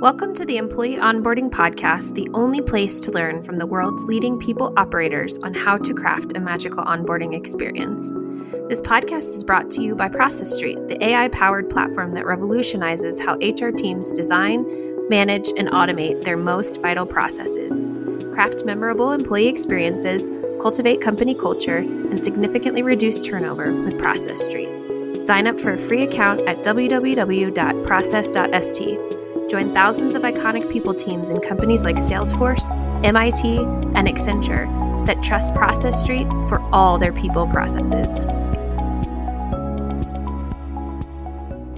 Welcome to the Employee Onboarding Podcast, the only place to learn from the world's leading people operators on how to craft a magical onboarding experience. This podcast is brought to you by Process Street, the AI powered platform that revolutionizes how HR teams design, manage, and automate their most vital processes. Craft memorable employee experiences, cultivate company culture, and significantly reduce turnover with Process Street. Sign up for a free account at www.process.st Join thousands of iconic people teams in companies like Salesforce, MIT, and Accenture that trust Process Street for all their people processes.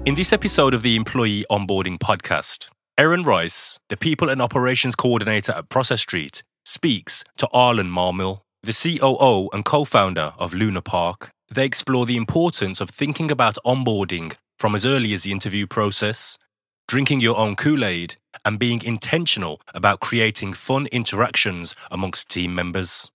In this episode of the Employee Onboarding Podcast, Erin Rice, the People and Operations Coordinator at Process Street, speaks to Arlen Marmel, the COO and co founder of Luna Park. They explore the importance of thinking about onboarding from as early as the interview process drinking your own Kool Aid, and being intentional about creating fun interactions amongst team members.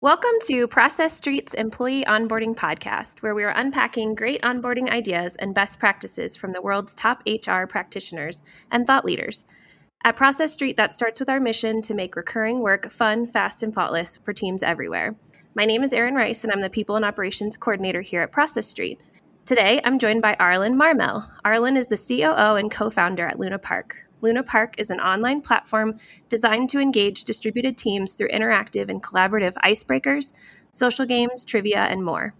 Welcome to Process Street's Employee Onboarding Podcast, where we are unpacking great onboarding ideas and best practices from the world's top HR practitioners and thought leaders. At Process Street, that starts with our mission to make recurring work fun, fast, and faultless for teams everywhere. My name is Erin Rice, and I'm the People and Operations Coordinator here at Process Street. Today, I'm joined by Arlen Marmel. Arlen is the COO and co founder at Luna Park. Luna Park is an online platform designed to engage distributed teams through interactive and collaborative icebreakers, social games, trivia, and more.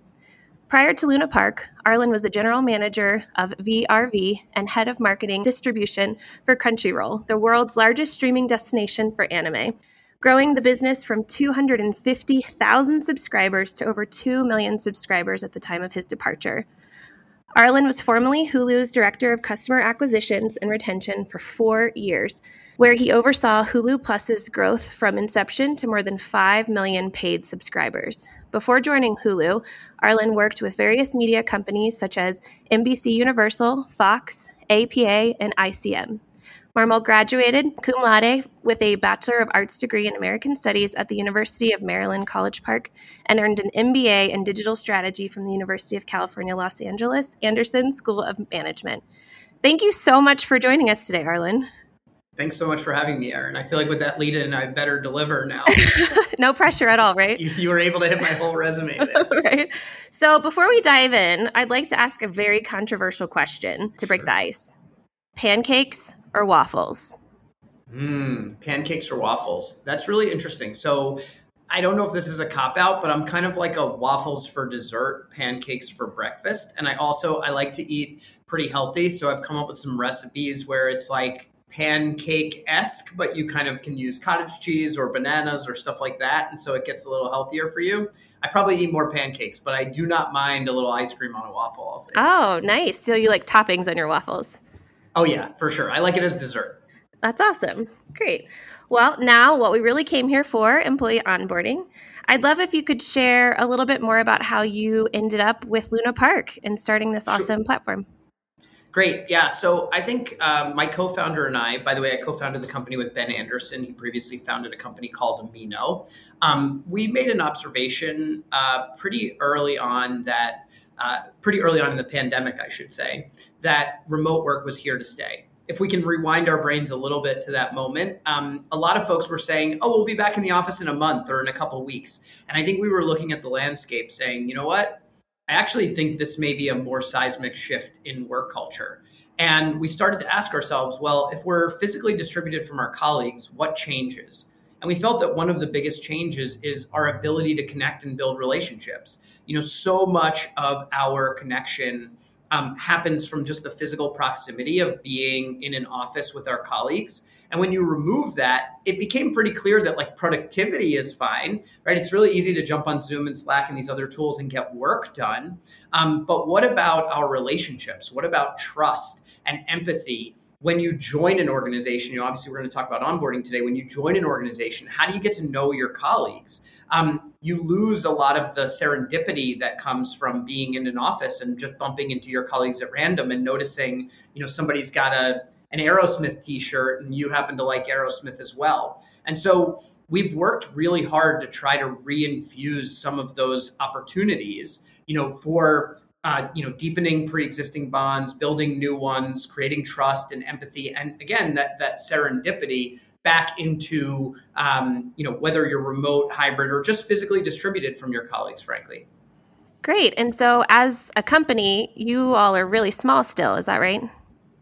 Prior to Luna Park, Arlen was the general manager of VRV and head of marketing distribution for Crunchyroll, the world's largest streaming destination for anime, growing the business from 250,000 subscribers to over 2 million subscribers at the time of his departure. Arlen was formerly Hulu's Director of Customer Acquisitions and Retention for four years, where he oversaw Hulu Plus's growth from inception to more than 5 million paid subscribers. Before joining Hulu, Arlen worked with various media companies such as NBC Universal, Fox, APA, and ICM. Marmel graduated cum laude with a Bachelor of Arts degree in American Studies at the University of Maryland, College Park, and earned an MBA in Digital Strategy from the University of California, Los Angeles, Anderson School of Management. Thank you so much for joining us today, Arlen. Thanks so much for having me, Erin. I feel like with that lead in, I better deliver now. no pressure at all, right? You, you, were able to hit my whole resume right. So before we dive in, I'd like to ask a very controversial question to break sure. the ice pancakes or waffles? Mmm, pancakes or waffles. That's really interesting. So I don't know if this is a cop out, but I'm kind of like a waffles for dessert, pancakes for breakfast. And I also I like to eat pretty healthy. So I've come up with some recipes where it's like pancake esque, but you kind of can use cottage cheese or bananas or stuff like that. And so it gets a little healthier for you. I probably eat more pancakes, but I do not mind a little ice cream on a waffle. I'll say. Oh, nice. So you like toppings on your waffles? Oh yeah, for sure. I like it as dessert. That's awesome. Great. Well, now what we really came here for, employee onboarding. I'd love if you could share a little bit more about how you ended up with Luna Park and starting this awesome sure. platform. Great. Yeah. So I think um, my co founder and I, by the way, I co founded the company with Ben Anderson. He previously founded a company called Amino. Um, we made an observation uh, pretty early on that uh, pretty early on in the pandemic, I should say, that remote work was here to stay. If we can rewind our brains a little bit to that moment, um, a lot of folks were saying, "Oh, we'll be back in the office in a month or in a couple weeks," and I think we were looking at the landscape, saying, "You know what? I actually think this may be a more seismic shift in work culture." And we started to ask ourselves, well, if we're physically distributed from our colleagues, what changes? And we felt that one of the biggest changes is our ability to connect and build relationships. You know, so much of our connection um, happens from just the physical proximity of being in an office with our colleagues. And when you remove that, it became pretty clear that like productivity is fine, right? It's really easy to jump on Zoom and Slack and these other tools and get work done. Um, but what about our relationships? What about trust and empathy? when you join an organization, you know, obviously we're going to talk about onboarding today. When you join an organization, how do you get to know your colleagues? Um, you lose a lot of the serendipity that comes from being in an office and just bumping into your colleagues at random and noticing, you know, somebody's got a an Aerosmith T-shirt and you happen to like Aerosmith as well. And so we've worked really hard to try to reinfuse some of those opportunities, you know, for uh, you know, deepening pre-existing bonds, building new ones, creating trust and empathy, and again, that that serendipity back into um, you know whether you're remote, hybrid, or just physically distributed from your colleagues, frankly. Great. And so, as a company, you all are really small still. Is that right?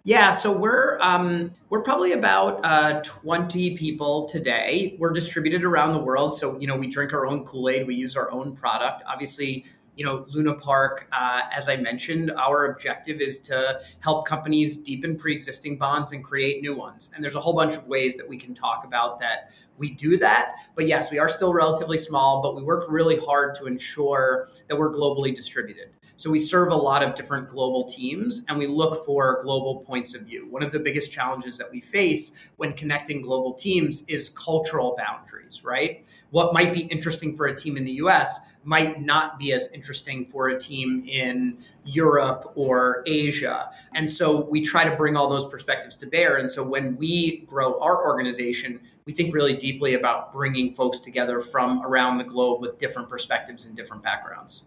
Yeah, so we're um, we're probably about uh, twenty people today. We're distributed around the world, so you know we drink our own Kool Aid. We use our own product. Obviously, you know, Luna Park, uh, as I mentioned, our objective is to help companies deepen pre-existing bonds and create new ones. And there's a whole bunch of ways that we can talk about that we do that. But yes, we are still relatively small, but we work really hard to ensure that we're globally distributed. So we serve a lot of different global teams and we look for global points of view. One of the biggest challenges that we face when connecting global teams is cultural boundaries, right? What might be interesting for a team in the US might not be as interesting for a team in Europe or Asia. And so we try to bring all those perspectives to bear. And so when we grow our organization, we think really deeply about bringing folks together from around the globe with different perspectives and different backgrounds.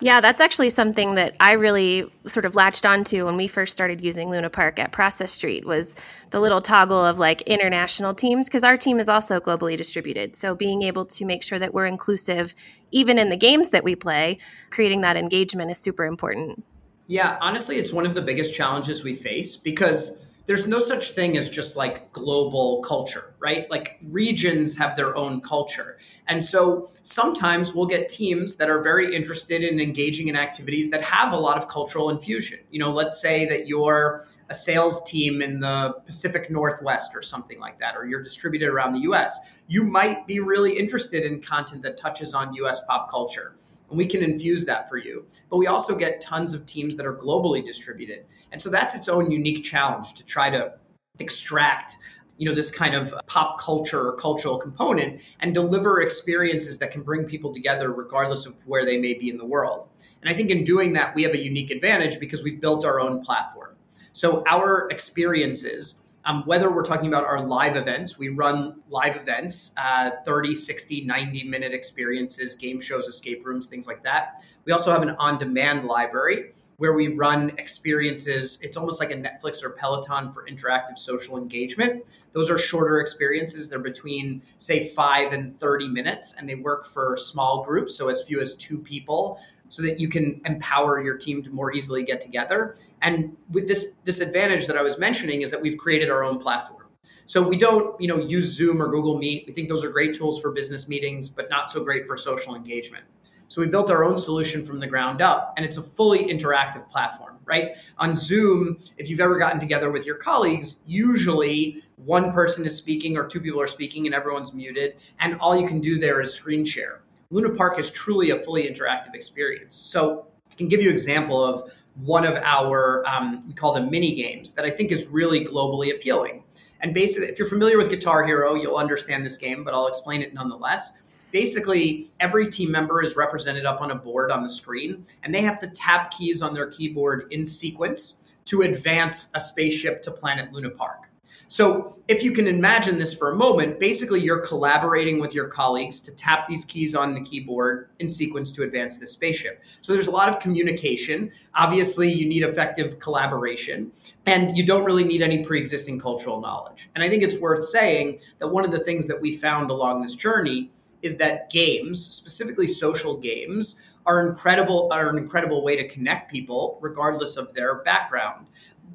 Yeah, that's actually something that I really sort of latched onto when we first started using Luna Park at Process Street was the little toggle of like international teams because our team is also globally distributed. So being able to make sure that we're inclusive even in the games that we play, creating that engagement is super important. Yeah, honestly, it's one of the biggest challenges we face because there's no such thing as just like global culture, right? Like regions have their own culture. And so sometimes we'll get teams that are very interested in engaging in activities that have a lot of cultural infusion. You know, let's say that you're a sales team in the Pacific Northwest or something like that, or you're distributed around the US. You might be really interested in content that touches on US pop culture and we can infuse that for you. But we also get tons of teams that are globally distributed. And so that's its own unique challenge to try to extract you know this kind of pop culture or cultural component and deliver experiences that can bring people together regardless of where they may be in the world and i think in doing that we have a unique advantage because we've built our own platform so our experiences um, whether we're talking about our live events, we run live events, uh, 30, 60, 90 minute experiences, game shows, escape rooms, things like that. We also have an on demand library where we run experiences. It's almost like a Netflix or Peloton for interactive social engagement. Those are shorter experiences. They're between, say, five and 30 minutes, and they work for small groups, so as few as two people so that you can empower your team to more easily get together. And with this this advantage that I was mentioning is that we've created our own platform. So we don't, you know, use Zoom or Google Meet. We think those are great tools for business meetings, but not so great for social engagement. So we built our own solution from the ground up, and it's a fully interactive platform, right? On Zoom, if you've ever gotten together with your colleagues, usually one person is speaking or two people are speaking and everyone's muted, and all you can do there is screen share. Luna Park is truly a fully interactive experience. So I can give you an example of one of our, um, we call them mini games, that I think is really globally appealing. And basically, if you're familiar with Guitar Hero, you'll understand this game, but I'll explain it nonetheless. Basically, every team member is represented up on a board on the screen, and they have to tap keys on their keyboard in sequence to advance a spaceship to planet Luna Park. So, if you can imagine this for a moment, basically you're collaborating with your colleagues to tap these keys on the keyboard in sequence to advance the spaceship. So, there's a lot of communication. Obviously, you need effective collaboration, and you don't really need any pre existing cultural knowledge. And I think it's worth saying that one of the things that we found along this journey is that games, specifically social games, are incredible are an incredible way to connect people regardless of their background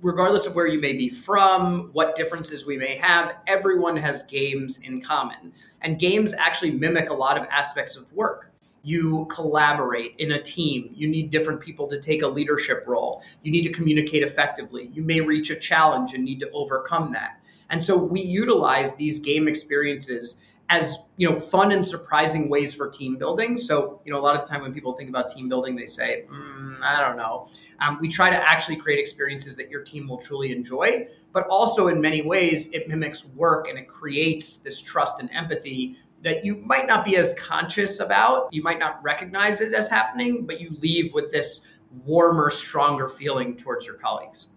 regardless of where you may be from, what differences we may have, everyone has games in common. And games actually mimic a lot of aspects of work. You collaborate in a team. You need different people to take a leadership role. You need to communicate effectively. You may reach a challenge and need to overcome that. And so we utilize these game experiences as you know fun and surprising ways for team building. So you know a lot of the time when people think about team building they say mm, i don't know. Um, we try to actually create experiences that your team will truly enjoy but also in many ways it mimics work and it creates this trust and empathy that you might not be as conscious about. You might not recognize it as happening but you leave with this warmer stronger feeling towards your colleagues.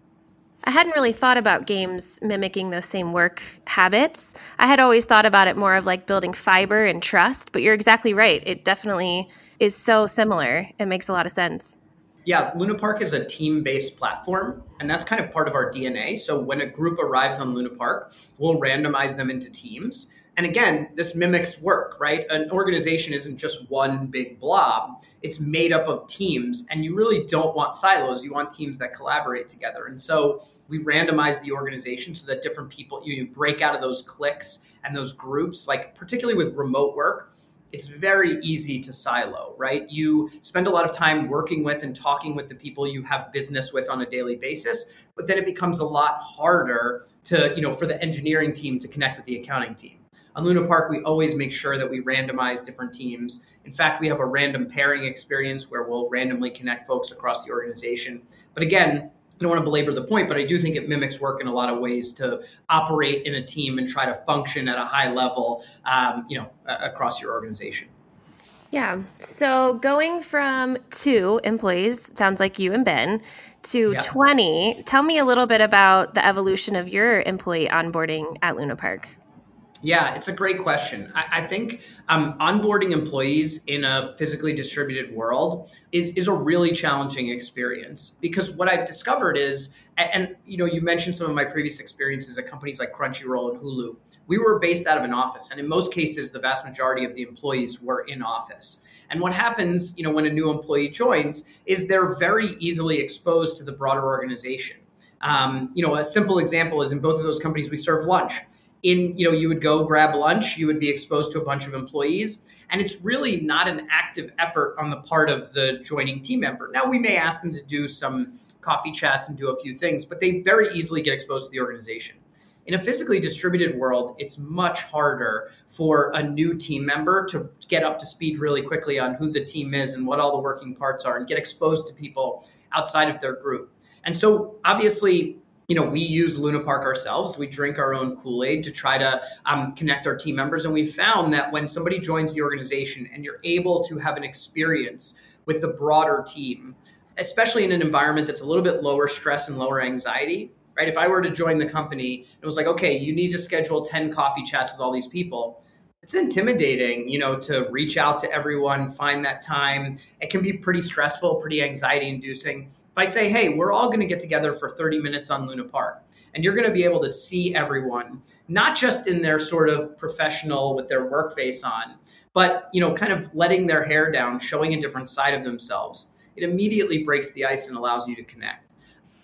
I hadn't really thought about games mimicking those same work habits. I had always thought about it more of like building fiber and trust, but you're exactly right. It definitely is so similar. It makes a lot of sense. Yeah, Luna Park is a team based platform, and that's kind of part of our DNA. So when a group arrives on Luna Park, we'll randomize them into teams. And again, this mimics work, right? An organization isn't just one big blob, it's made up of teams. And you really don't want silos. You want teams that collaborate together. And so we randomize the organization so that different people, you break out of those cliques and those groups, like particularly with remote work it's very easy to silo, right? You spend a lot of time working with and talking with the people you have business with on a daily basis, but then it becomes a lot harder to, you know, for the engineering team to connect with the accounting team. On Luna Park, we always make sure that we randomize different teams. In fact, we have a random pairing experience where we'll randomly connect folks across the organization. But again, I don't want to belabor the point, but I do think it mimics work in a lot of ways to operate in a team and try to function at a high level, um, you know, across your organization. Yeah. So going from two employees, sounds like you and Ben, to yeah. 20, tell me a little bit about the evolution of your employee onboarding at Luna Park. Yeah, it's a great question. I, I think um, onboarding employees in a physically distributed world is, is a really challenging experience because what I've discovered is, and, and you know, you mentioned some of my previous experiences at companies like Crunchyroll and Hulu. We were based out of an office, and in most cases, the vast majority of the employees were in office. And what happens, you know, when a new employee joins is they're very easily exposed to the broader organization. Um, you know, a simple example is in both of those companies, we serve lunch in you know you would go grab lunch you would be exposed to a bunch of employees and it's really not an active effort on the part of the joining team member. Now we may ask them to do some coffee chats and do a few things but they very easily get exposed to the organization. In a physically distributed world it's much harder for a new team member to get up to speed really quickly on who the team is and what all the working parts are and get exposed to people outside of their group. And so obviously you know, we use Luna Park ourselves. We drink our own Kool Aid to try to um, connect our team members. And we found that when somebody joins the organization and you're able to have an experience with the broader team, especially in an environment that's a little bit lower stress and lower anxiety, right? If I were to join the company, it was like, okay, you need to schedule 10 coffee chats with all these people. It's intimidating, you know, to reach out to everyone, find that time. It can be pretty stressful, pretty anxiety inducing. If I say, hey, we're all going to get together for 30 minutes on Luna Park, and you're going to be able to see everyone, not just in their sort of professional with their work face on, but you know, kind of letting their hair down, showing a different side of themselves. It immediately breaks the ice and allows you to connect.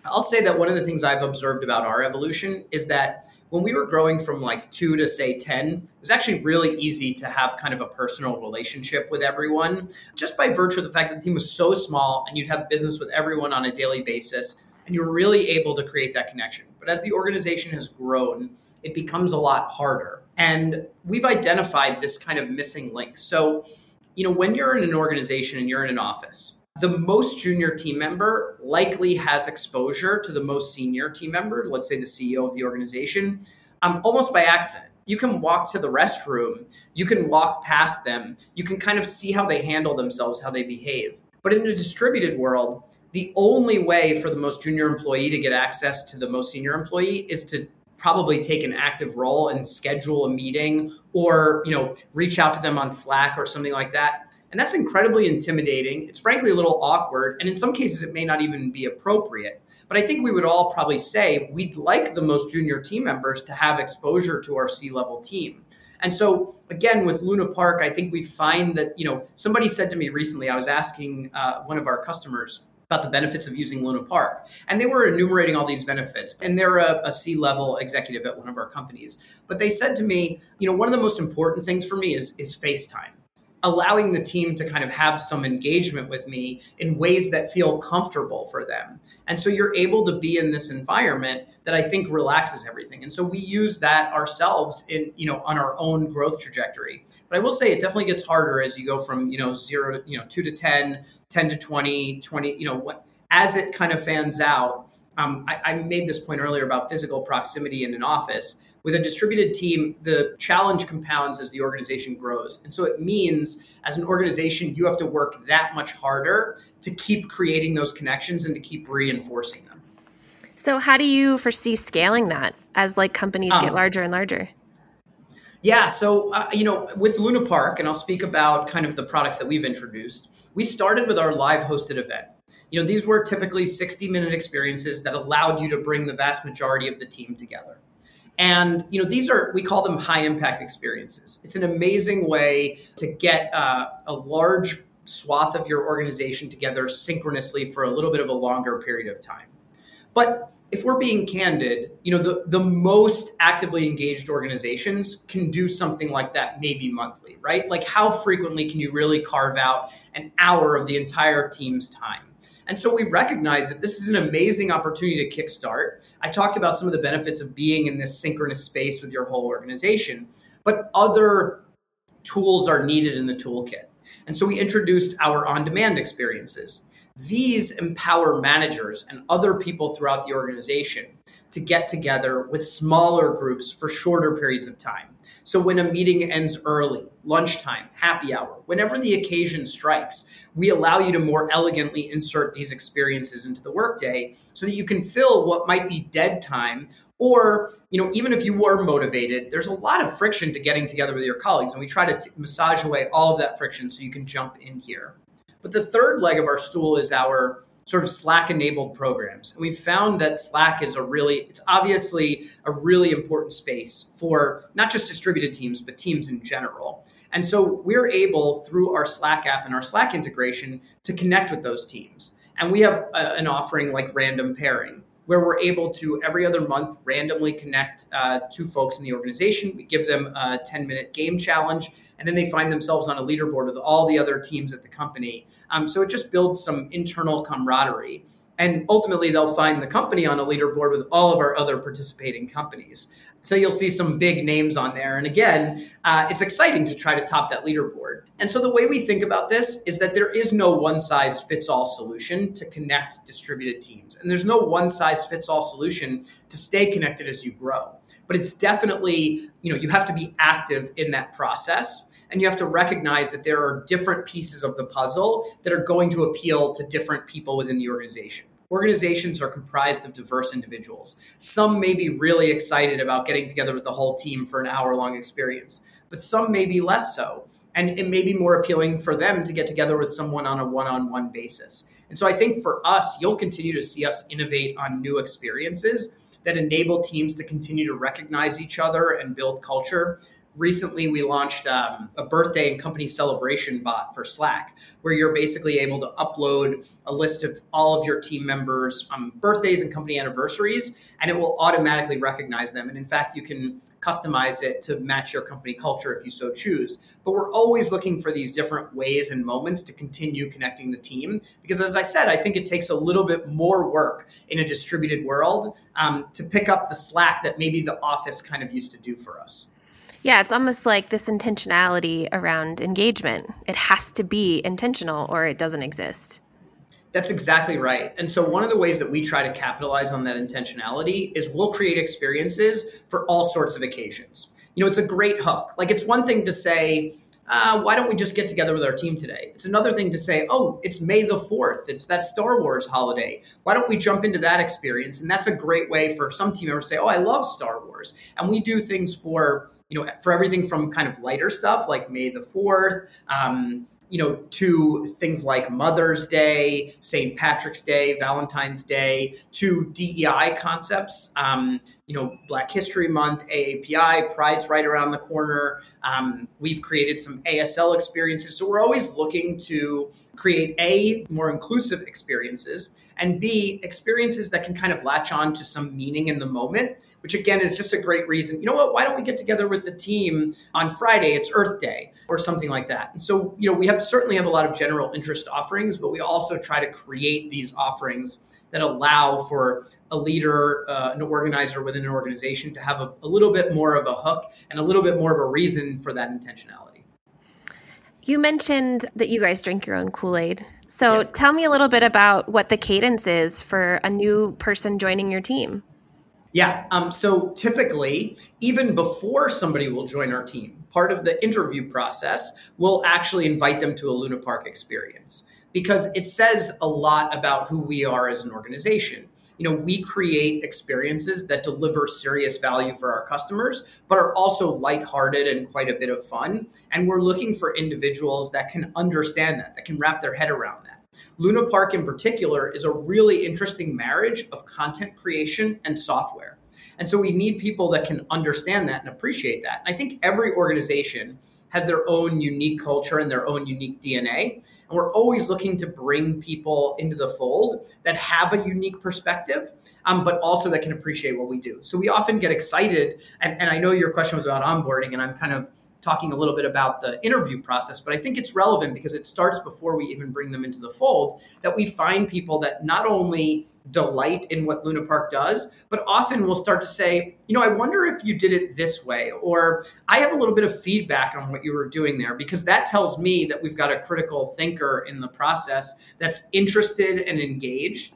I'll say that one of the things I've observed about our evolution is that when we were growing from like two to say 10, it was actually really easy to have kind of a personal relationship with everyone just by virtue of the fact that the team was so small and you'd have business with everyone on a daily basis and you're really able to create that connection. But as the organization has grown, it becomes a lot harder. And we've identified this kind of missing link. So, you know, when you're in an organization and you're in an office, the most junior team member likely has exposure to the most senior team member, let's say the CEO of the organization, um, almost by accident. You can walk to the restroom, you can walk past them, you can kind of see how they handle themselves, how they behave. But in a distributed world, the only way for the most junior employee to get access to the most senior employee is to probably take an active role and schedule a meeting or you know reach out to them on slack or something like that and that's incredibly intimidating. It's frankly a little awkward. And in some cases, it may not even be appropriate. But I think we would all probably say we'd like the most junior team members to have exposure to our C level team. And so, again, with Luna Park, I think we find that, you know, somebody said to me recently, I was asking uh, one of our customers about the benefits of using Luna Park. And they were enumerating all these benefits. And they're a, a C level executive at one of our companies. But they said to me, you know, one of the most important things for me is, is FaceTime allowing the team to kind of have some engagement with me in ways that feel comfortable for them. And so you're able to be in this environment that I think relaxes everything. And so we use that ourselves in, you know, on our own growth trajectory. But I will say it definitely gets harder as you go from, you know, zero to, you know, two to 10, 10 to 20, 20, you know, what, as it kind of fans out. Um, I, I made this point earlier about physical proximity in an office with a distributed team, the challenge compounds as the organization grows. And so it means as an organization, you have to work that much harder to keep creating those connections and to keep reinforcing them. So how do you foresee scaling that as like companies um, get larger and larger? Yeah, so uh, you know, with Luna Park, and I'll speak about kind of the products that we've introduced. We started with our live hosted event You know, these were typically 60 minute experiences that allowed you to bring the vast majority of the team together. And you know, these are we call them high impact experiences. It's an amazing way to get uh, a large swath of your organization together synchronously for a little bit of a longer period of time. But if we're being candid, you know, the, the most actively engaged organizations can do something like that maybe monthly, right? Like how frequently can you really carve out an hour of the entire team's time? And so we recognize that this is an amazing opportunity to kickstart. I talked about some of the benefits of being in this synchronous space with your whole organization, but other tools are needed in the toolkit. And so we introduced our on demand experiences. These empower managers and other people throughout the organization to get together with smaller groups for shorter periods of time. So when a meeting ends early, lunchtime, happy hour, whenever the occasion strikes, we allow you to more elegantly insert these experiences into the workday so that you can fill what might be dead time or you know even if you were motivated there's a lot of friction to getting together with your colleagues and we try to t- massage away all of that friction so you can jump in here. But the third leg of our stool is our sort of Slack enabled programs. And we've found that Slack is a really, it's obviously a really important space for not just distributed teams, but teams in general. And so we're able, through our Slack app and our Slack integration, to connect with those teams. And we have a, an offering like random pairing, where we're able to every other month randomly connect uh, two folks in the organization. We give them a 10 minute game challenge, and then they find themselves on a leaderboard with all the other teams at the company. Um, so it just builds some internal camaraderie. And ultimately, they'll find the company on a leaderboard with all of our other participating companies. So you'll see some big names on there. And again, uh, it's exciting to try to top that leaderboard. And so the way we think about this is that there is no one size fits all solution to connect distributed teams. And there's no one size fits all solution to stay connected as you grow. But it's definitely, you know, you have to be active in that process. And you have to recognize that there are different pieces of the puzzle that are going to appeal to different people within the organization. Organizations are comprised of diverse individuals. Some may be really excited about getting together with the whole team for an hour long experience, but some may be less so. And it may be more appealing for them to get together with someone on a one on one basis. And so I think for us, you'll continue to see us innovate on new experiences that enable teams to continue to recognize each other and build culture recently we launched um, a birthday and company celebration bot for slack where you're basically able to upload a list of all of your team members um, birthdays and company anniversaries and it will automatically recognize them. And in fact you can customize it to match your company culture if you so choose. But we're always looking for these different ways and moments to continue connecting the team because as i said i think it takes a little bit more work in a distributed world um, to pick up the slack that maybe the office kind of used to do for us yeah, it's almost like this intentionality around engagement. It has to be intentional or it doesn't exist. That's exactly right. And so, one of the ways that we try to capitalize on that intentionality is we'll create experiences for all sorts of occasions. You know, it's a great hook. Like, it's one thing to say, uh, why don't we just get together with our team today? It's another thing to say, oh, it's May the 4th. It's that Star Wars holiday. Why don't we jump into that experience? And that's a great way for some team members to say, oh, I love Star Wars. And we do things for you know, for everything from kind of lighter stuff like May the 4th, um, you know, to things like Mother's Day, St. Patrick's Day, Valentine's Day, to DEI concepts, um, you know, Black History Month, AAPI, Pride's right around the corner. Um, we've created some ASL experiences. So we're always looking to create A, more inclusive experiences, and B, experiences that can kind of latch on to some meaning in the moment, which again is just a great reason. You know what? Why don't we get together with the team on Friday? It's Earth Day or something like that. And so, you know, we have certainly have a lot of general interest offerings, but we also try to create these offerings that allow for a leader, uh, an organizer within an organization to have a, a little bit more of a hook and a little bit more of a reason for that intentionality. You mentioned that you guys drink your own Kool Aid. So yeah. tell me a little bit about what the cadence is for a new person joining your team. Yeah. Um, so typically, even before somebody will join our team, part of the interview process will actually invite them to a Luna Park experience because it says a lot about who we are as an organization. You know, we create experiences that deliver serious value for our customers, but are also lighthearted and quite a bit of fun. And we're looking for individuals that can understand that, that can wrap their head around that. Luna Park, in particular, is a really interesting marriage of content creation and software. And so we need people that can understand that and appreciate that. I think every organization has their own unique culture and their own unique DNA. We're always looking to bring people into the fold that have a unique perspective, um, but also that can appreciate what we do. So we often get excited. And, and I know your question was about onboarding, and I'm kind of talking a little bit about the interview process, but I think it's relevant because it starts before we even bring them into the fold that we find people that not only delight in what Luna Park does, but often will start to say, you know, I wonder if you did it this way, or I have a little bit of feedback on what you were doing there, because that tells me that we've got a critical thinker in the process that's interested and engaged.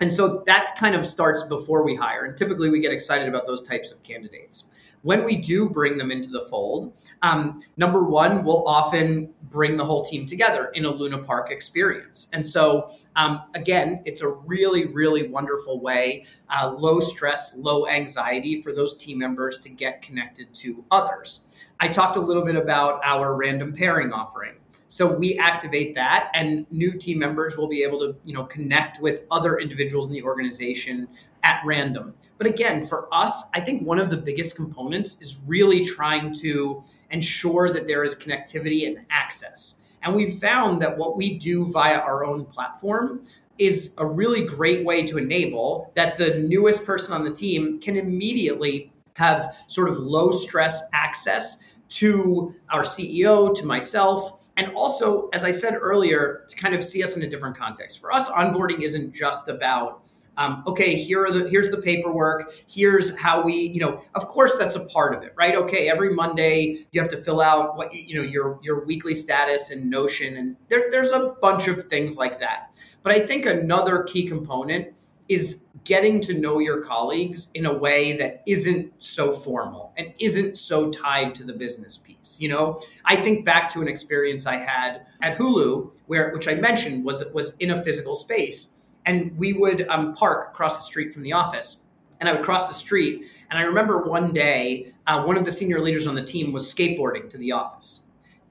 And so that kind of starts before we hire. And typically we get excited about those types of candidates when we do bring them into the fold, um, number one, we'll often bring the whole team together in a Luna Park experience. And so, um, again, it's a really, really wonderful way, uh, low stress, low anxiety for those team members to get connected to others. I talked a little bit about our random pairing offering. So we activate that, and new team members will be able to, you know, connect with other individuals in the organization at random. But again, for us, I think one of the biggest components is really trying to ensure that there is connectivity and access. And we've found that what we do via our own platform is a really great way to enable that the newest person on the team can immediately have sort of low stress access to our CEO, to myself, and also, as I said earlier, to kind of see us in a different context. For us, onboarding isn't just about um, okay here are the here's the paperwork here's how we you know of course that's a part of it right okay every monday you have to fill out what you know your your weekly status and notion and there, there's a bunch of things like that but i think another key component is getting to know your colleagues in a way that isn't so formal and isn't so tied to the business piece. You know, I think back to an experience I had at Hulu, where which I mentioned was was in a physical space, and we would um, park across the street from the office. And I would cross the street, and I remember one day, uh, one of the senior leaders on the team was skateboarding to the office.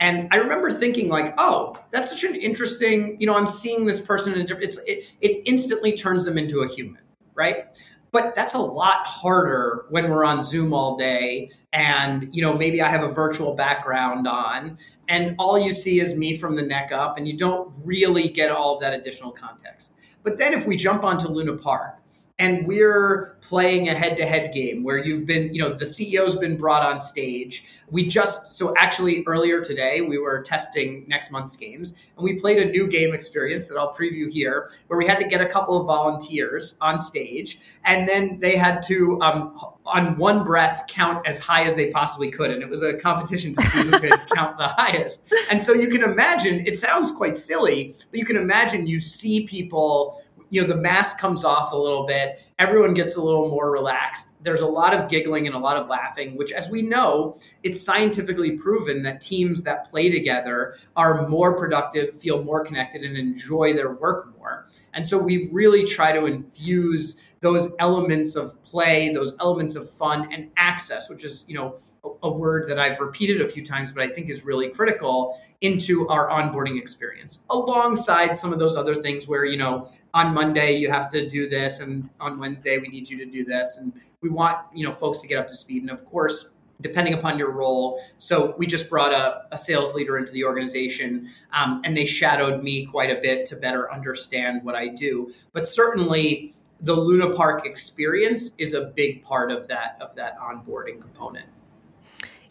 And I remember thinking, like, oh, that's such an interesting, you know, I'm seeing this person in a different, it's, it, it instantly turns them into a human right? But that's a lot harder when we're on Zoom all day and, you know, maybe I have a virtual background on and all you see is me from the neck up and you don't really get all of that additional context. But then if we jump onto Luna Park and we're playing a head-to-head game where you've been you know the ceo's been brought on stage. We just so actually earlier today we were testing next month's games and we played a new game experience that i'll preview here where we had to get a couple of volunteers on stage and then they had to um, on one breath count as high as they possibly could and it was a competition to see who could count the highest. And so you can imagine it sounds quite silly but you can imagine you see people you know the mask comes off a little bit. Everyone gets a little more relaxed. There's a lot of giggling and a lot of laughing which as we know it's scientifically proven that teams that play together are more productive feel more connected and enjoy their work more. And so we really try to infuse those elements of play, those elements of fun and access, which is, you know, a, a, word that I've repeated a few times, but I think is really critical into our onboarding experience, alongside some of those other things where, you know, on Monday you have to do this and on Wednesday we need you to do this. And we want, you know, folks to get up to speed. And of course, depending upon your role. So we just brought a, a sales leader into the organization, um, and they shadowed me quite a bit to better understand what I do. But certainly, the Luna Park experience is a big part of that of that onboarding component.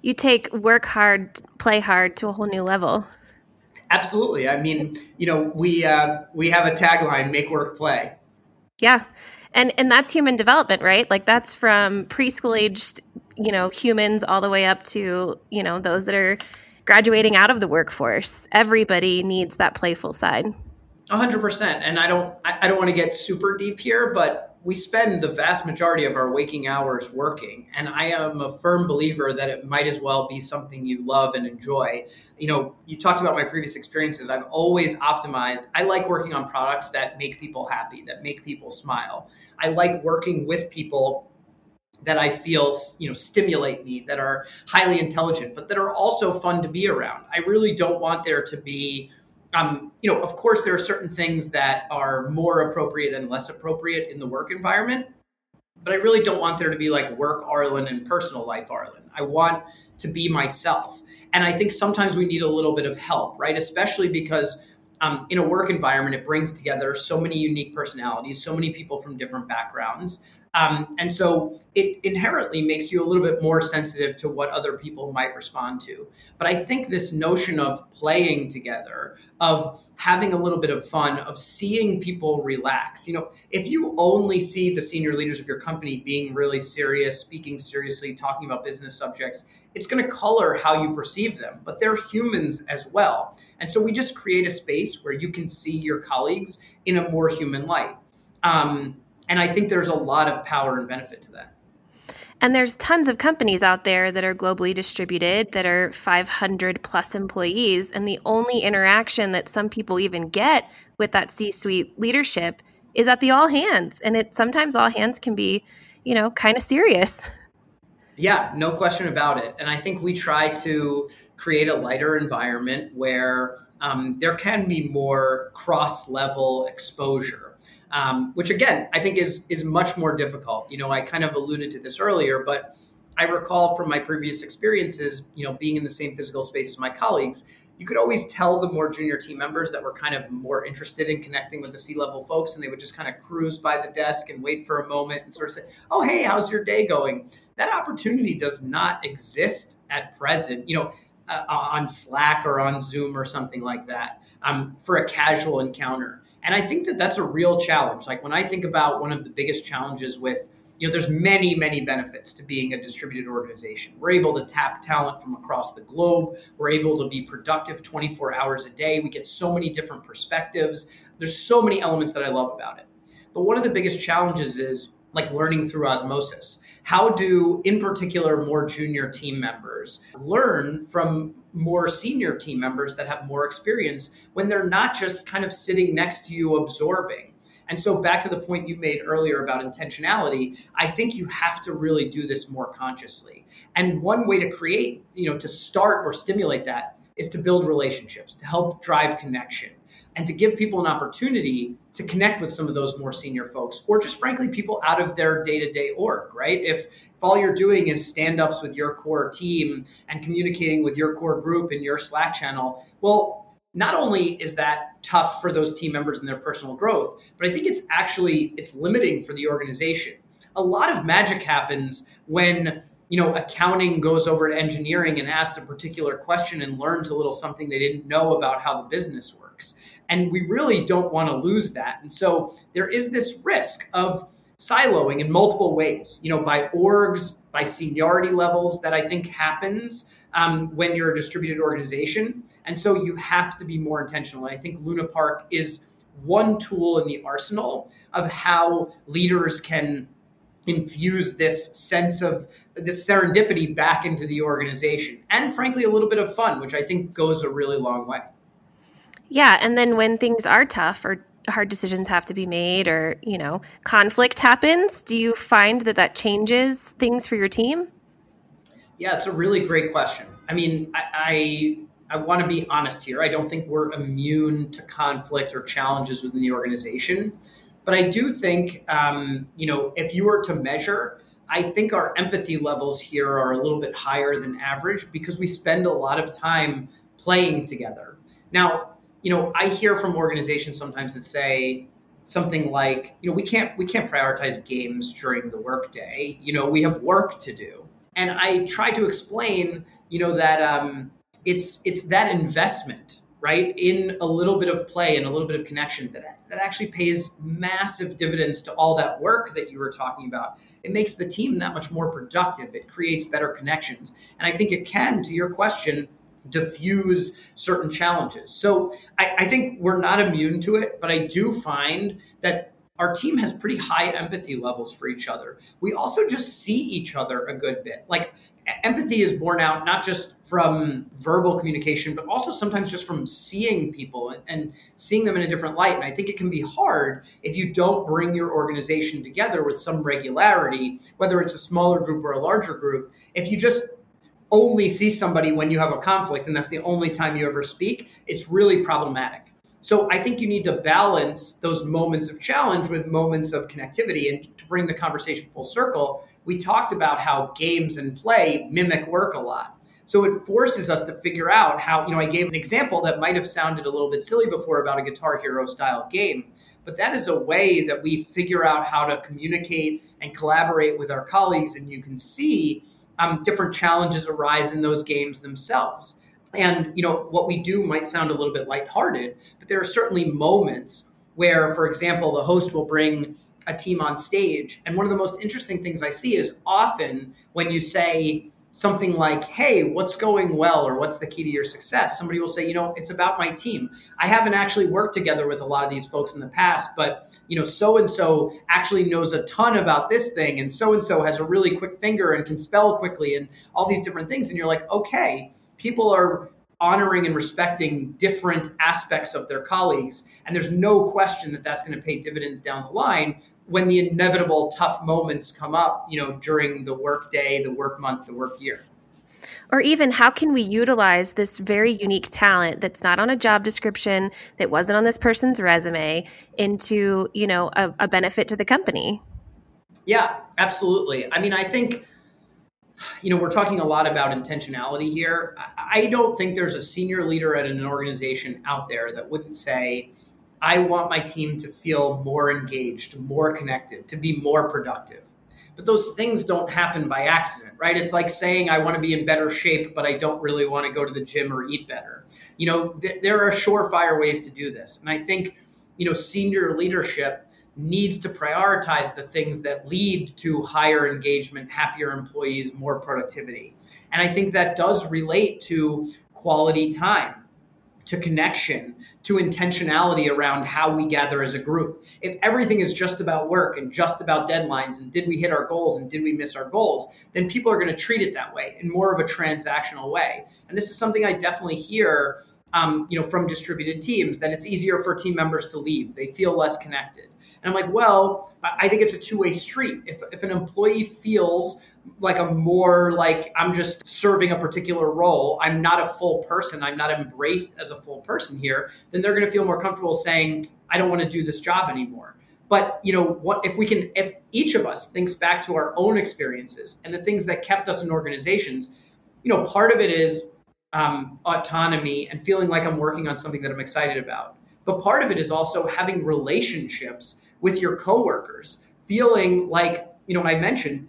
You take work hard, play hard to a whole new level. Absolutely. I mean, you know, we uh, we have a tagline: "Make work play." Yeah, and and that's human development, right? Like that's from preschool aged, you know, humans all the way up to you know those that are graduating out of the workforce. Everybody needs that playful side hundred percent. And I don't, I, I don't want to get super deep here, but we spend the vast majority of our waking hours working. And I am a firm believer that it might as well be something you love and enjoy. You know, you talked about my previous experiences. I've always optimized. I like working on products that make people happy, that make people smile. I like working with people that I feel, you know, stimulate me, that are highly intelligent, but that are also fun to be around. I really don't want there to be um, you know, of course, there are certain things that are more appropriate and less appropriate in the work environment. But I really don't want there to be like work Arlen and personal life Arlen. I want to be myself. And I think sometimes we need a little bit of help, right? Especially because um, in a work environment, it brings together so many unique personalities, so many people from different backgrounds. Um, and so it inherently makes you a little bit more sensitive to what other people might respond to. But I think this notion of playing together, of having a little bit of fun, of seeing people relax, you know, if you only see the senior leaders of your company being really serious, speaking seriously, talking about business subjects, it's going to color how you perceive them. But they're humans as well. And so we just create a space where you can see your colleagues in a more human light. Um, and I think there's a lot of power and benefit to that. And there's tons of companies out there that are globally distributed that are 500 plus employees. And the only interaction that some people even get with that C suite leadership is at the all hands. And it sometimes all hands can be, you know, kind of serious. Yeah, no question about it. And I think we try to create a lighter environment where um, there can be more cross level exposure um, which again I think is is much more difficult. You know, I kind of alluded to this earlier, but I recall from my previous experiences, you know, being in the same physical space as my colleagues, you could always tell the more junior team members that were kind of more interested in connecting with the C level folks, and they would just kind of cruise by the desk and wait for a moment and sort of say, "Oh, hey, how's your day going?" That opportunity does not exist at present. You know. Uh, on Slack or on Zoom or something like that um, for a casual encounter. And I think that that's a real challenge. Like when I think about one of the biggest challenges with, you know, there's many, many benefits to being a distributed organization. We're able to tap talent from across the globe. We're able to be productive 24 hours a day. We get so many different perspectives. There's so many elements that I love about it. But one of the biggest challenges is like learning through osmosis. How do, in particular, more junior team members learn from more senior team members that have more experience when they're not just kind of sitting next to you absorbing? And so, back to the point you made earlier about intentionality, I think you have to really do this more consciously. And one way to create, you know, to start or stimulate that is to build relationships, to help drive connection and to give people an opportunity to connect with some of those more senior folks or just frankly people out of their day-to-day org right? If, if all you're doing is stand-ups with your core team and communicating with your core group in your slack channel well not only is that tough for those team members and their personal growth but i think it's actually it's limiting for the organization. A lot of magic happens when you know accounting goes over to engineering and asks a particular question and learns a little something they didn't know about how the business works and we really don't want to lose that. And so there is this risk of siloing in multiple ways, you know, by orgs, by seniority levels that I think happens um, when you're a distributed organization. And so you have to be more intentional. And I think Luna Park is one tool in the arsenal of how leaders can infuse this sense of this serendipity back into the organization and frankly a little bit of fun which i think goes a really long way yeah, and then when things are tough or hard decisions have to be made or, you know, conflict happens, do you find that that changes things for your team? Yeah, it's a really great question. I mean, I, I, I want to be honest here. I don't think we're immune to conflict or challenges within the organization. But I do think, um, you know, if you were to measure, I think our empathy levels here are a little bit higher than average because we spend a lot of time playing together. Now, you know, I hear from organizations sometimes that say something like, you know, we can't we can't prioritize games during the workday. You know, we have work to do, and I try to explain, you know, that um, it's it's that investment right in a little bit of play and a little bit of connection that that actually pays massive dividends to all that work that you were talking about. It makes the team that much more productive. It creates better connections. And i think it can to your question diffuse certain challenges. So I, I, think we're not immune to it, but I do find that our team has pretty high empathy levels for each other. We also just see each other a good bit. Like empathy is born out not just from verbal communication, but also sometimes just from seeing people and, and seeing them in a different light. And I think it can be hard if you don't bring your organization together with some regularity, whether it's a smaller group or a larger group. If you just only see somebody when you have a conflict and that's the only time you ever speak, it's really problematic. So I think you need to balance those moments of challenge with moments of connectivity. And to bring the conversation full circle, we talked about how games and play mimic work a lot. So it forces us to figure out how, you know, I gave an example that might have sounded a little bit silly before about a Guitar Hero style game, but that is a way that we figure out how to communicate and collaborate with our colleagues. And you can see um, different challenges arise in those games themselves. And you know what we do might sound a little bit lighthearted, but there are certainly moments where, for example, the host will bring a team on stage. And one of the most interesting things I see is often when you say, something like, hey, what's going well or what's the key to your success? Somebody will say, you know, it's about my team. I haven't actually worked together with a lot of these folks in the past, but, you know, so and so actually knows a ton about this thing and so and so has a really quick finger and can spell quickly and all these different things. And you're like, okay, people are honoring and respecting different aspects of their colleagues. And there's no question that that's going to pay dividends down the line when the inevitable tough moments come up, you know, during the work day, the work month, the work year. Or even how can we utilize this very unique talent that's not on a job description, that wasn't on this person's resume, into, you know, a, a benefit to the company? Yeah, absolutely. I mean, I think you know, we're talking a lot about intentionality here. I don't think there's a senior leader at an organization out there that wouldn't say, I want my team to feel more engaged, more connected, to be more productive. But those things don't happen by accident, right? It's like saying I want to be in better shape, but I don't really want to go to the gym or eat better. You know, th- there are surefire ways to do this. And I think, you know, senior leadership needs to prioritize the things that lead to higher engagement, happier employees, more productivity. And I think that does relate to quality time to connection, to intentionality around how we gather as a group. If everything is just about work and just about deadlines and did we hit our goals and did we miss our goals, then people are going to treat it that way in more of a transactional way. And this is something I definitely hear um, you know, from distributed teams, that it's easier for team members to leave. They feel less connected. And I'm like, well, I think it's a two-way street. If, if an employee feels like a more like I'm just serving a particular role. I'm not a full person. I'm not embraced as a full person here. Then they're going to feel more comfortable saying, I don't want to do this job anymore. But you know what? If we can, if each of us thinks back to our own experiences and the things that kept us in organizations, you know, part of it is um, autonomy and feeling like I'm working on something that I'm excited about. But part of it is also having relationships with your coworkers, feeling like you know I mentioned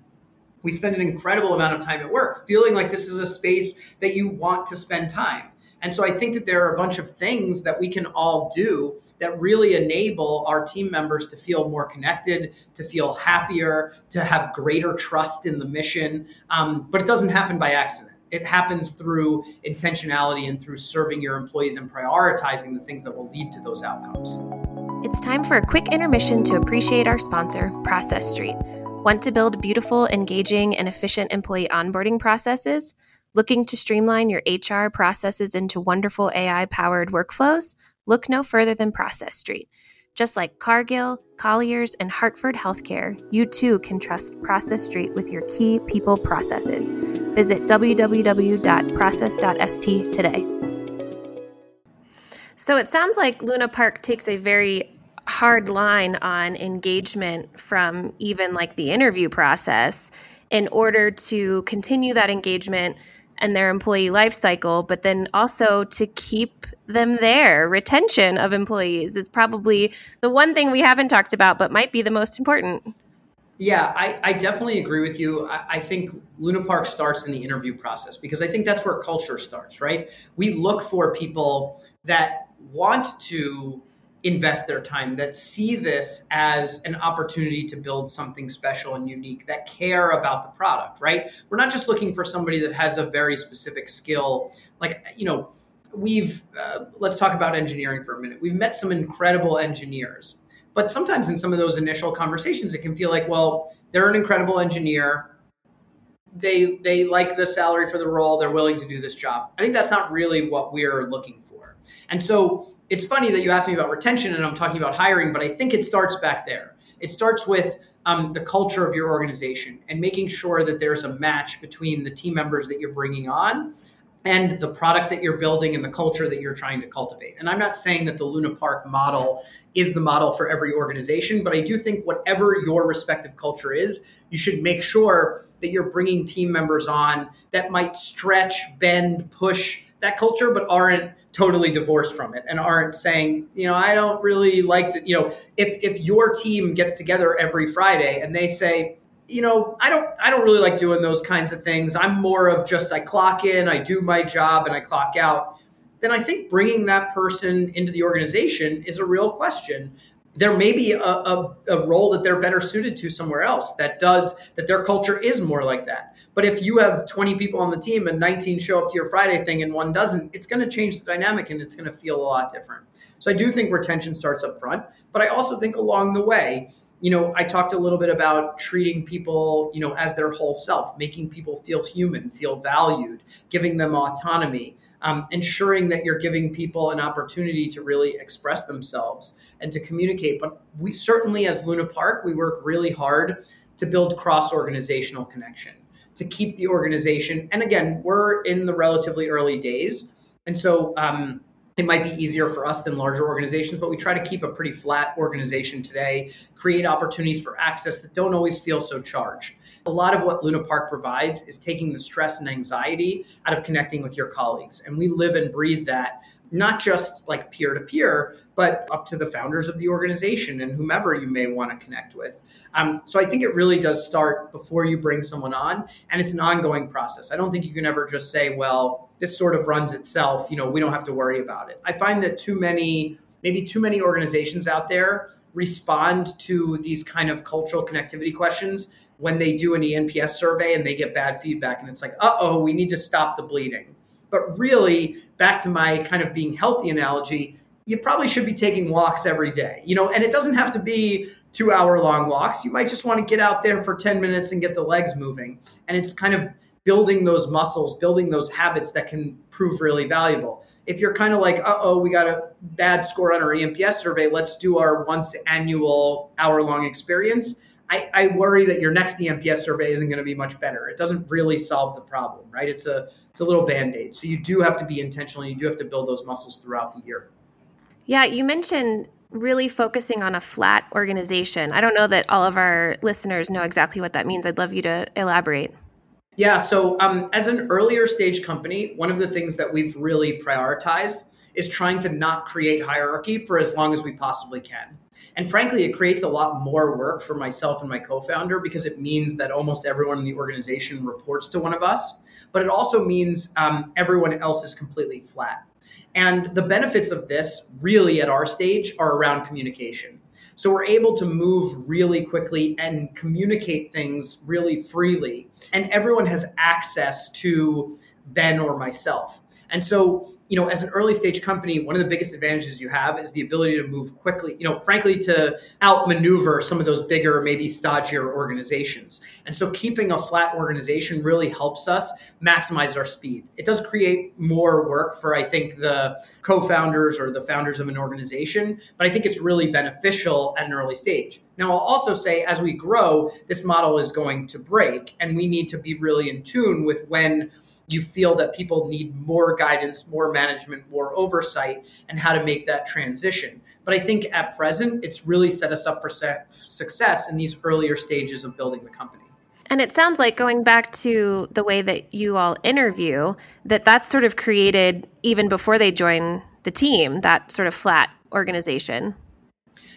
we spend an incredible amount of time at work, feeling like this is a space that you want to spend time. And so I think that there are a bunch of things that we can all do that really enable our team members to feel more connected, to feel happier, to have greater trust in the mission. Um, but it doesn't happen by accident. It happens through intentionality and through serving your employees and prioritizing the things that will lead to those outcomes. It's time for a quick intermission to appreciate our sponsor, Process Street. Want to build beautiful, engaging, and efficient employee onboarding processes? Looking to streamline your HR processes into wonderful AI powered workflows? Look no further than Process Street. Just like Cargill, Colliers, and Hartford Healthcare, you too can trust Process Street with your key people processes. Visit www.process.st today. So it sounds like Luna Park takes a very hard line on engagement from even like the interview process in order to continue that engagement and their employee life cycle, but then also to keep them there. Retention of employees is probably the one thing we haven't talked about, but might be the most important. Yeah, I, I definitely agree with you. I, I, think Luna Park starts in the interview process because I think that's where culture starts, right? We look for people that want to invest their time, that see this as an opportunity to build something special and unique, that care about the product, right? We're not just looking for somebody that has a very specific skill. Like, you know, we've, uh, let's talk about engineering for a minute. We've met some incredible engineers. But sometimes in some of those initial conversations, it can feel like, well, they're an incredible engineer they they like the salary for the role they're willing to do this job i think that's not really what we're looking for and so it's funny that you asked me about retention and I'm talking about hiring, but I think it starts back there. It starts with um, the culture of your organization and making sure that there's a match between the team members that you're bringing on and the product that you're building and the culture that you're trying to cultivate. And I'm not saying that the Luna Park model is the model for every organization, but I do think whatever your respective culture is, you should make sure that you're bringing team members on that might stretch, bend, push that culture, but aren't totally divorced from it and aren't saying, you know, I don't really like to, you know, if if your team gets together every Friday and they say, you know, I don't I don't really like doing those kinds of things. I'm more of just I clock in, I do my job and I clock out. Then I think bringing that person into the organization is a real question. There may be a, a, a role that they're better suited to somewhere else that does that their culture is more like that. But if you have 20 people on the team and 19 show up to your Friday thing and one doesn't, it's going to change the dynamic and it's going to feel a lot different. So I do think retention starts up front, but I also think along the way, you know, I talked a little bit about treating people, you know, as their whole self, making people feel human, feel valued, giving them autonomy, um, ensuring that you're giving people an opportunity to really express themselves and to communicate. But we certainly, as Luna Park, we work really hard to build cross organizational connection, to keep the organization. And again, we're in the relatively early days. And so, um, it might be easier for us than larger organizations, but we try to keep a pretty flat organization today, create opportunities for access that don't always feel so charged. A lot of what Luna Park provides is taking the stress and anxiety out of connecting with your colleagues. And we live and breathe that not just like peer to peer, but up to the founders of the organization and whomever you may want to connect with. Um, so I think it really does start before you bring someone on, and it's an ongoing process. I don't think you can ever just say, well, this sort of runs itself. You know, we don't have to worry about it. I find that too many, maybe too many organizations out there respond to these kind of cultural connectivity questions when they do an eNPS survey and they get bad feedback, and it's like, uh oh, we need to stop the bleeding. But really, back to my kind of being healthy analogy, you probably should be taking walks every day, you know, and it doesn't have to be two hour long walks. You might just want to get out there for 10 minutes and get the legs moving. And it's kind of building those muscles, building those habits that can prove really valuable. If you're kind of like, uh oh, we got a bad score on our eNPS survey, let's do our once annual hour long experience. I, I, worry that your next eNPS survey isn't going to be much better. It doesn't really solve the problem, right? It's a it's a little band aid. So you do have to be intentional. You do have to build those muscles throughout the year. Yeah, you mentioned really focusing on a flat organization. I don't know that all of our listeners know exactly what that means. I'd love you to elaborate. Yeah, so um, as an earlier stage company, one of the things that we've really prioritized is trying to not create hierarchy for as long as we possibly can. And frankly, it creates a lot more work for myself and my co founder because it means that almost everyone in the organization reports to one of us. But it also means um, everyone else is completely flat. And the benefits of this, really, at our stage, are around communication. So we're able to move really quickly and communicate things really freely. And everyone has access to Ben or myself. And so, you know, as an early stage company, one of the biggest advantages you have is the ability to move quickly, you know, frankly, to outmaneuver some of those bigger, maybe stodgier organizations. And so keeping a flat organization really helps us maximize our speed. It does create more work for, I think, the co founders or the founders of an organization, but I think it's really beneficial at an early stage. Now, I'll also say as we grow, this model is going to break, and we need to be really in tune with when you feel that people need more guidance, more management, more oversight, and how to make that transition. But I think at present, it's really set us up for success in these earlier stages of building the company. And it sounds like going back to the way that you all interview, that that's sort of created even before they join the team, that sort of flat organization.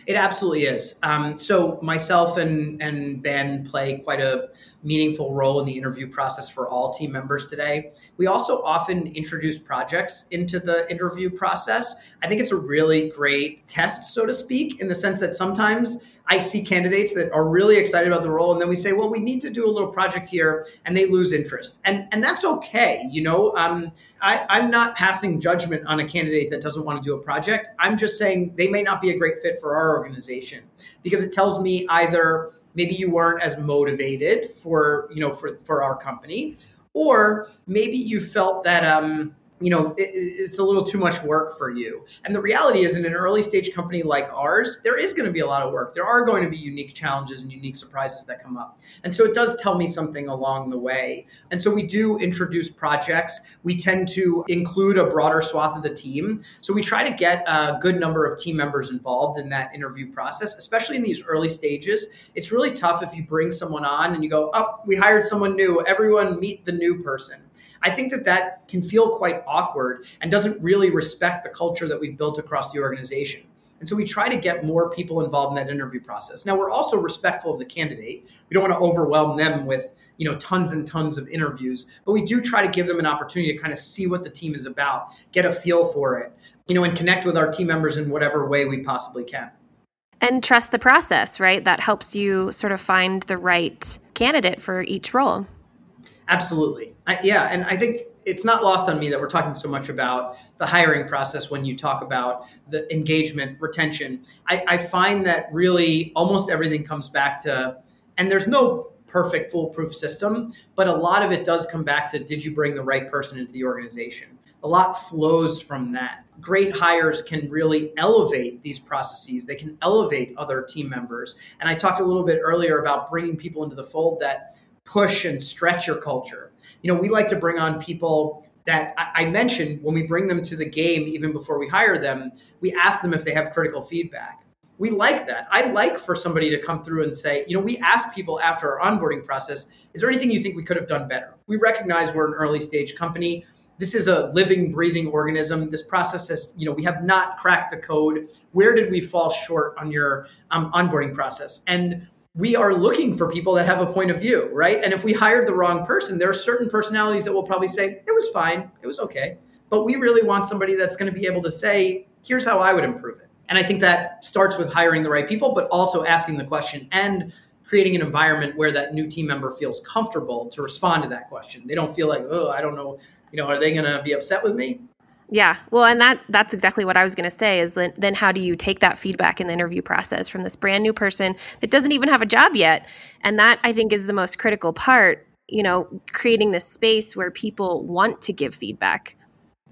It absolutely is. Um, so myself and and Ben play quite a meaningful role in the interview process for all team members today. We also often introduce projects into the interview process. I think it's a really great test, so to speak, in the sense that sometimes I see candidates that are really excited about the role, and then we say, "Well, we need to do a little project here," and they lose interest, and and that's okay. You know, um, I, I'm not passing judgment on a candidate that doesn't want to do a project. I'm just saying they may not be a great fit for our organization because it tells me either maybe you weren't as motivated for you know for for our company, or maybe you felt that um, you know, it, it's a little too much work for you. And the reality is, in an early stage company like ours, there is going to be a lot of work. There are going to be unique challenges and unique surprises that come up. And so it does tell me something along the way. And so we do introduce projects. We tend to include a broader swath of the team. So we try to get a good number of team members involved in that interview process, especially in these early stages. It's really tough if you bring someone on and you go, oh, we hired someone new. Everyone meet the new person I think that that can feel quite awkward and doesn't really respect the culture that we've built across the organization. And so we try to get more people involved in that interview process. Now we're also respectful of the candidate. We don't want to overwhelm them with, you know, tons and tons of interviews, but we do try to give them an opportunity to kind of see what the team is about, get a feel for it, you know, and connect with our team members in whatever way we possibly can. And trust the process, right? That helps you sort of find the right candidate for each role. Absolutely. I, yeah. And I think it's not lost on me that we're talking so much about the hiring process when you talk about the engagement, retention. I, I find that really almost everything comes back to, and there's no perfect foolproof system, but a lot of it does come back to did you bring the right person into the organization? A lot flows from that. Great hires can really elevate these processes. They can elevate other team members. And I talked a little bit earlier about bringing people into the fold that push and stretch your culture. You know, we like to bring on people that I, mentioned when we bring them to the game, even before we hire them, we ask them if they have critical feedback. We like that. I like for somebody to come through and say, you know, we ask people after our onboarding process, is there anything you think we could have done better? We recognize we're an early stage company. This is a living, breathing organism. This process has, you know, we have not cracked the code. Where did we fall short on your um, onboarding process? And we are looking for people that have a point of view, right? And if we hired the wrong person, there are certain personalities that will probably say, it was fine, it was okay. But we really want somebody that's going to be able to say, here's how I would improve it. And I think that starts with hiring the right people, but also asking the question and creating an environment where that new team member feels comfortable to respond to that question. They don't feel like, oh, I don't know, you know, are they going to be upset with me? Yeah. Well, and that that's exactly what I was going to say is then then how do you take that feedback in the interview process from this brand new person that doesn't even have a job yet? And that I think is the most critical part, you know, creating this space where people want to give feedback.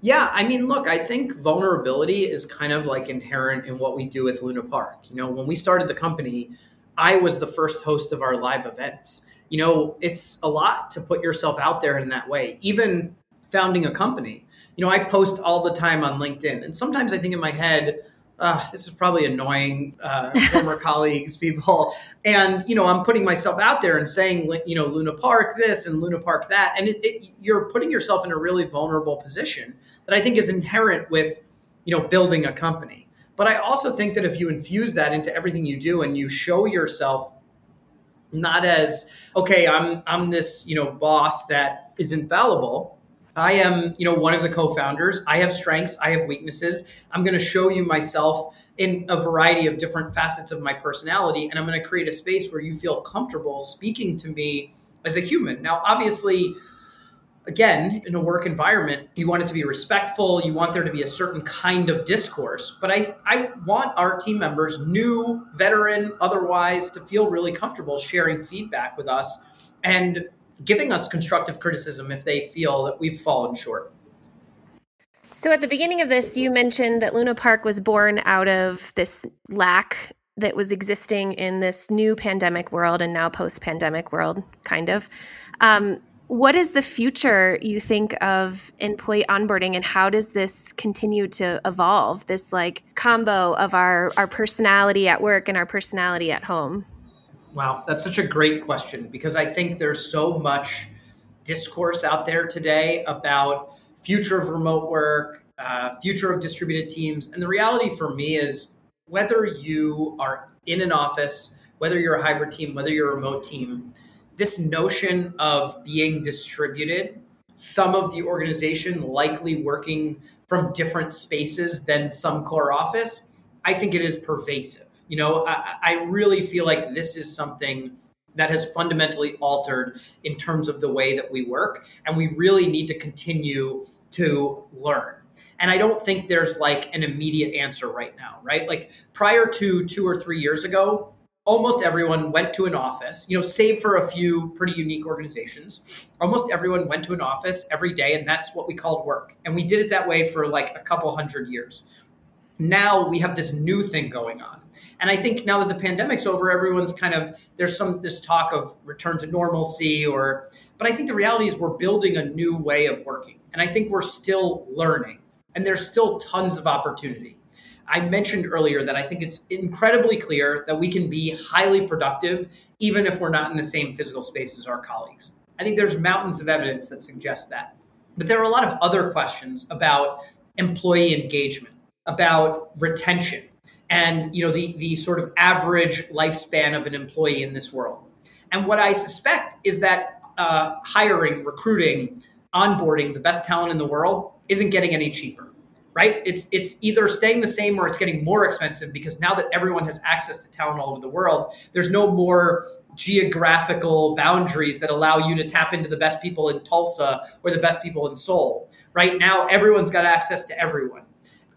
Yeah, I mean, look, I think vulnerability is kind of like inherent in what we do with Luna Park. You know, when we started the company, I was the first host of our live events. You know, it's a lot to put yourself out there in that way. Even founding a company, you know, I post all the time on LinkedIn, and sometimes I think in my head, uh, this is probably annoying uh, former colleagues, people, and you know, I'm putting myself out there and saying, you know, Luna Park this and Luna Park that, and it, it, you're putting yourself in a really vulnerable position that I think is inherent with, you know, building a company. But I also think that if you infuse that into everything you do and you show yourself not as okay, I'm I'm this you know boss that is infallible I am, you know, one of the co-founders. I have strengths, I have weaknesses. I'm going to show you myself in a variety of different facets of my personality and I'm going to create a space where you feel comfortable speaking to me as a human. Now, obviously, again, in a work environment, you want it to be respectful, you want there to be a certain kind of discourse. But I, I want our team members, new, veteran, otherwise, to feel really comfortable sharing feedback with us. And giving us constructive criticism if they feel that we've fallen short. So, at the beginning of this, you mentioned that Luna Park was born out of this lack that was existing in this new pandemic world and now post pandemic world, kind of. Um, what is the future you think of employee onboarding and how does this continue to evolve this like combo of our our personality at work and our personality at home Wow, that's such a great question because I think there's so much discourse out there today about future of remote work, uh, future of distributed teams, and the reality for me is whether you are in an office, whether you're a hybrid team, whether you're a remote team, this notion of being distributed, some of the organization likely working from different spaces than some core office, I think it is pervasive. You know, I, I really feel like this is something that has fundamentally altered in terms of the way that we work. And we really need to continue to learn. And I don't think there's like an immediate answer right now, right? Like prior to two or three years ago, almost everyone went to an office, you know, save for a few pretty unique organizations. Almost everyone went to an office every day, and that's what we called work. And we did it that way for like a couple hundred years. Now we have this new thing going on. And I think now that the pandemic's over, everyone's kind of there's some this talk of return to normalcy or but I think the reality is we're building a new way of working. And I think we're still learning. And there's still tons of opportunity. I mentioned earlier that I think it's incredibly clear that we can be highly productive even if we're not in the same physical space as our colleagues. I think there's mountains of evidence that suggests that. But there are a lot of other questions about employee engagement, about retention, and you know the the sort of average lifespan of an employee in this world. And what I suspect is that uh, hiring, recruiting, onboarding the best talent in the world isn't getting any cheaper right? It's it's either staying the same or it's getting more expensive because now that everyone has access to talent all over the world, there's no more geographical boundaries that allow you to tap into the best people in Tulsa or the best people in Seoul. Right now, everyone's got access to everyone.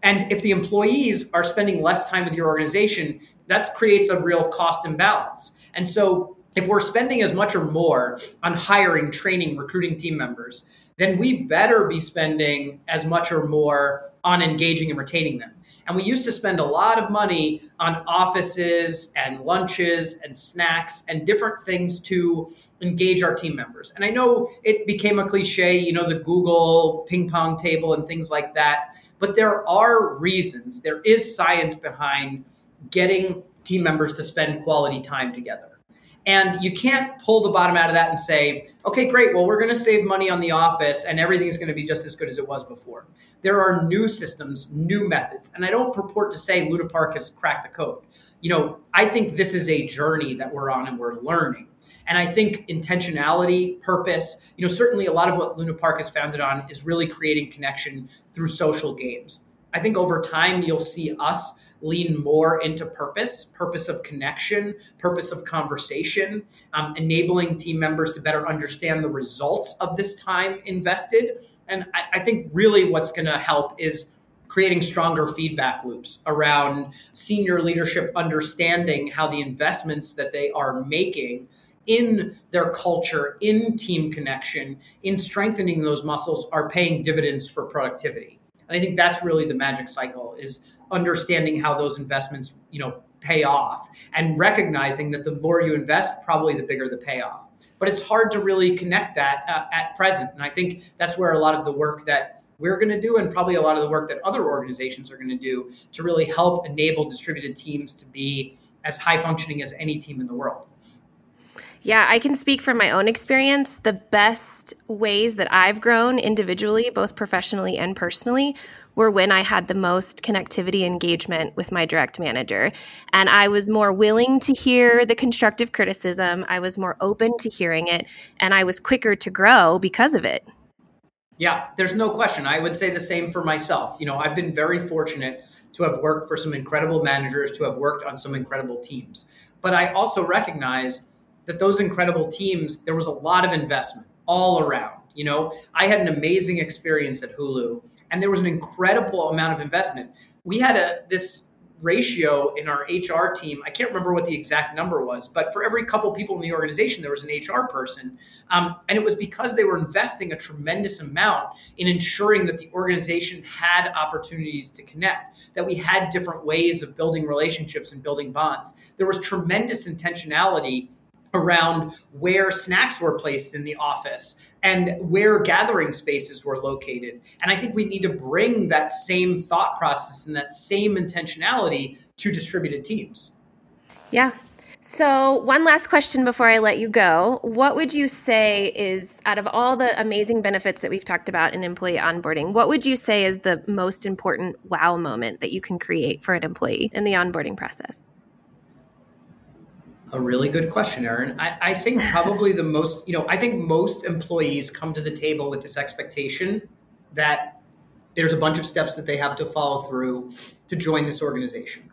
And if the employees are spending less time with your organization, that creates a real cost imbalance. And so if we're spending as much or more on hiring, training, recruiting team members, then we better be spending as much or more on engaging and retaining them. And we used to spend a lot of money on offices and lunches and snacks and different things to engage our team members. And I know it became a cliche, you know, the Google ping pong table and things like that. But there are reasons, there is science behind getting team members to spend quality time together. And you can't pull the bottom out of that and say, okay, great, well, we're going to save money on the office and everything's going to be just as good as it was before. There are new systems, new methods. And I don't purport to say Luna Park has cracked the code. You know, I think this is a journey that we're on and we're learning. And I think intentionality, purpose, you know, certainly a lot of what Luna Park is founded on is really creating connection through social games. I think over time you'll see us lean more into purpose, purpose of connection, purpose of conversation, um, enabling team members to better understand the results of this time invested. And I, I think really what's going to help is creating stronger feedback loops around senior leadership understanding how the investments that they are making in their culture, in team connection, in strengthening those muscles are paying dividends for productivity. And I think that's really the magic cycle is understanding how those investments, you know, pay off and recognizing that the more you invest, probably the bigger the payoff. But it's hard to really connect that uh, at present. And I think that's where a lot of the work that we're going to do and probably a lot of the work that other organizations are going to do to really help enable distributed teams to be as high functioning as any team in the world. Yeah, I can speak from my own experience. The best ways that I've grown individually, both professionally and personally, were when I had the most connectivity engagement with my direct manager. And I was more willing to hear the constructive criticism, I was more open to hearing it, and I was quicker to grow because of it. Yeah, there's no question. I would say the same for myself. You know, I've been very fortunate to have worked for some incredible managers, to have worked on some incredible teams. But I also recognize that those incredible teams, there was a lot of investment all around. You know, I had an amazing experience at Hulu, and there was an incredible amount of investment. We had a this ratio in our HR team. I can't remember what the exact number was, but for every couple people in the organization, there was an HR person. Um, and it was because they were investing a tremendous amount in ensuring that the organization had opportunities to connect, that we had different ways of building relationships and building bonds. There was tremendous intentionality around where snacks were placed in the office and where gathering spaces were located. And I think we need to bring that same thought process and that same intentionality to distributed teams. Yeah. So, one last question before I let you go. What would you say is, out of all the amazing benefits that we've talked about in employee onboarding, what would you say is the most important wow moment that you can create for an employee in the onboarding process? A really good question, Erin. I, I think probably the most, you know, I think most employees come to the table with this expectation that there's a bunch of steps that they have to follow through to join this organization.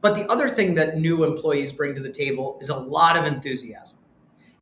But the other thing that new employees bring to the table is a lot of enthusiasm.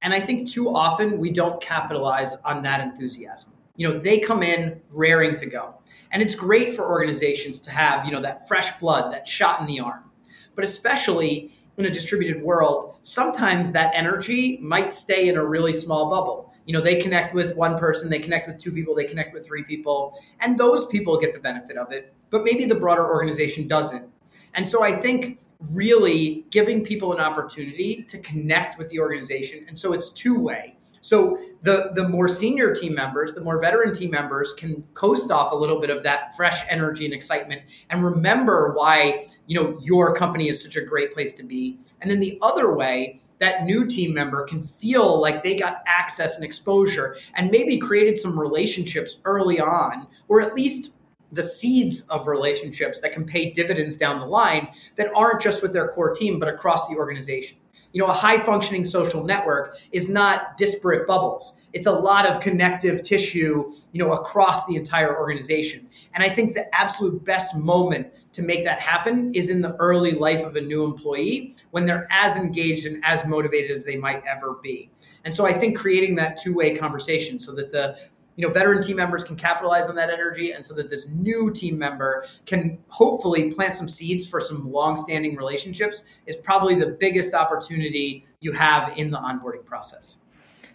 And I think too often we don't capitalize on that enthusiasm. You know, they come in raring to go. And it's great for organizations to have, you know, that fresh blood, that shot in the arm. But especially in a distributed world, sometimes that energy might stay in a really small bubble. You know, they connect with one person, they connect with two people, they connect with three people, and those people get the benefit of it, but maybe the broader organization doesn't. And so I think really giving people an opportunity to connect with the organization. And so it's two way. So the the more senior team members, the more veteran team members can coast off a little bit of that fresh energy and excitement and remember why, you know, your company is such a great place to be. And then the other way, that new team member can feel like they got access and exposure and maybe created some relationships early on or at least the seeds of relationships that can pay dividends down the line that aren't just with their core team but across the organization you know, a high functioning social network is not disparate bubbles. It's a lot of connective tissue, you know, across the entire organization. And I think the absolute best moment to make that happen is in the early life of a new employee when they're as engaged and as motivated as they might ever be. And so I think creating that two-way conversation so that the you know veteran team members can capitalize on that energy and so that this new team member can hopefully plant some seeds for some long-standing relationships is probably the biggest opportunity you have in the onboarding process.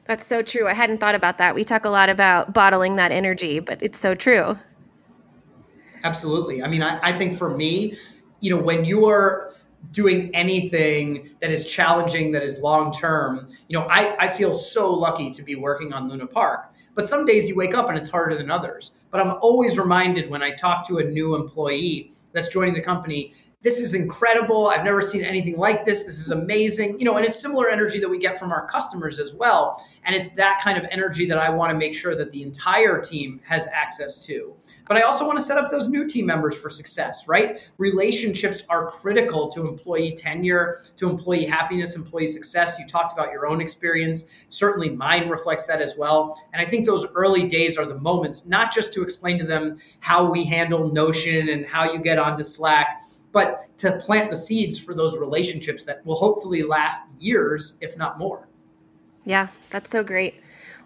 That's so true. I hadn't thought about that. We talk a lot about bottling that energy but it's so true. Absolutely. I mean i, I think for me you know when you're doing anything that is challenging that is long term you know I, I feel so lucky to be working on luna park but some days you wake up and it's harder than others. But I'm always reminded when I talk to a new employee that's joining the company, this is incredible. I've never seen anything like this. This is amazing. You know, and it's similar energy that we get from our customers as well. And it's that kind of energy that I want to make sure that the entire team has access to. But I also want to set up those new team members for success, right? Relationships are critical to employee tenure, to employee happiness, employee success. You talked about your own experience. Certainly mine reflects that as well. And I think those early days are the moments, not just to explain to them how we handle Notion and how you get onto Slack, but to plant the seeds for those relationships that will hopefully last years, if not more. Yeah, that's so great.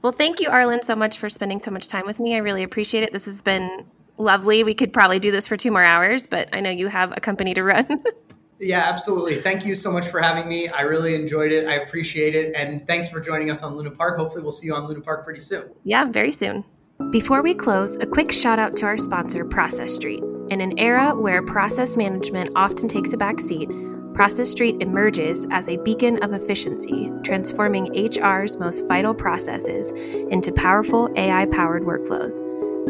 Well, thank you, Arlen, so much for spending so much time with me. I really appreciate it. This has been lovely. We could probably do this for two more hours, but I know you have a company to run. yeah, absolutely. Thank you so much for having me. I really enjoyed it. I appreciate it. And thanks for joining us on Luna Park. Hopefully, we'll see you on Luna Park pretty soon. Yeah, very soon. Before we close, a quick shout out to our sponsor, Process Street. In an era where process management often takes a back seat, Process Street emerges as a beacon of efficiency, transforming HR's most vital processes into powerful AI powered workflows.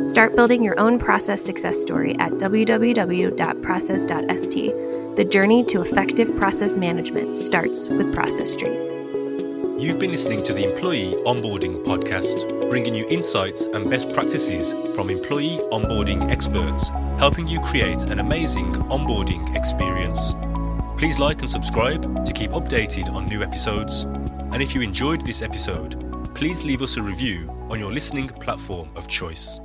Start building your own process success story at www.process.st. The journey to effective process management starts with Process Street. You've been listening to the Employee Onboarding Podcast, bringing you insights and best practices from employee onboarding experts, helping you create an amazing onboarding experience. Please like and subscribe to keep updated on new episodes. And if you enjoyed this episode, please leave us a review on your listening platform of choice.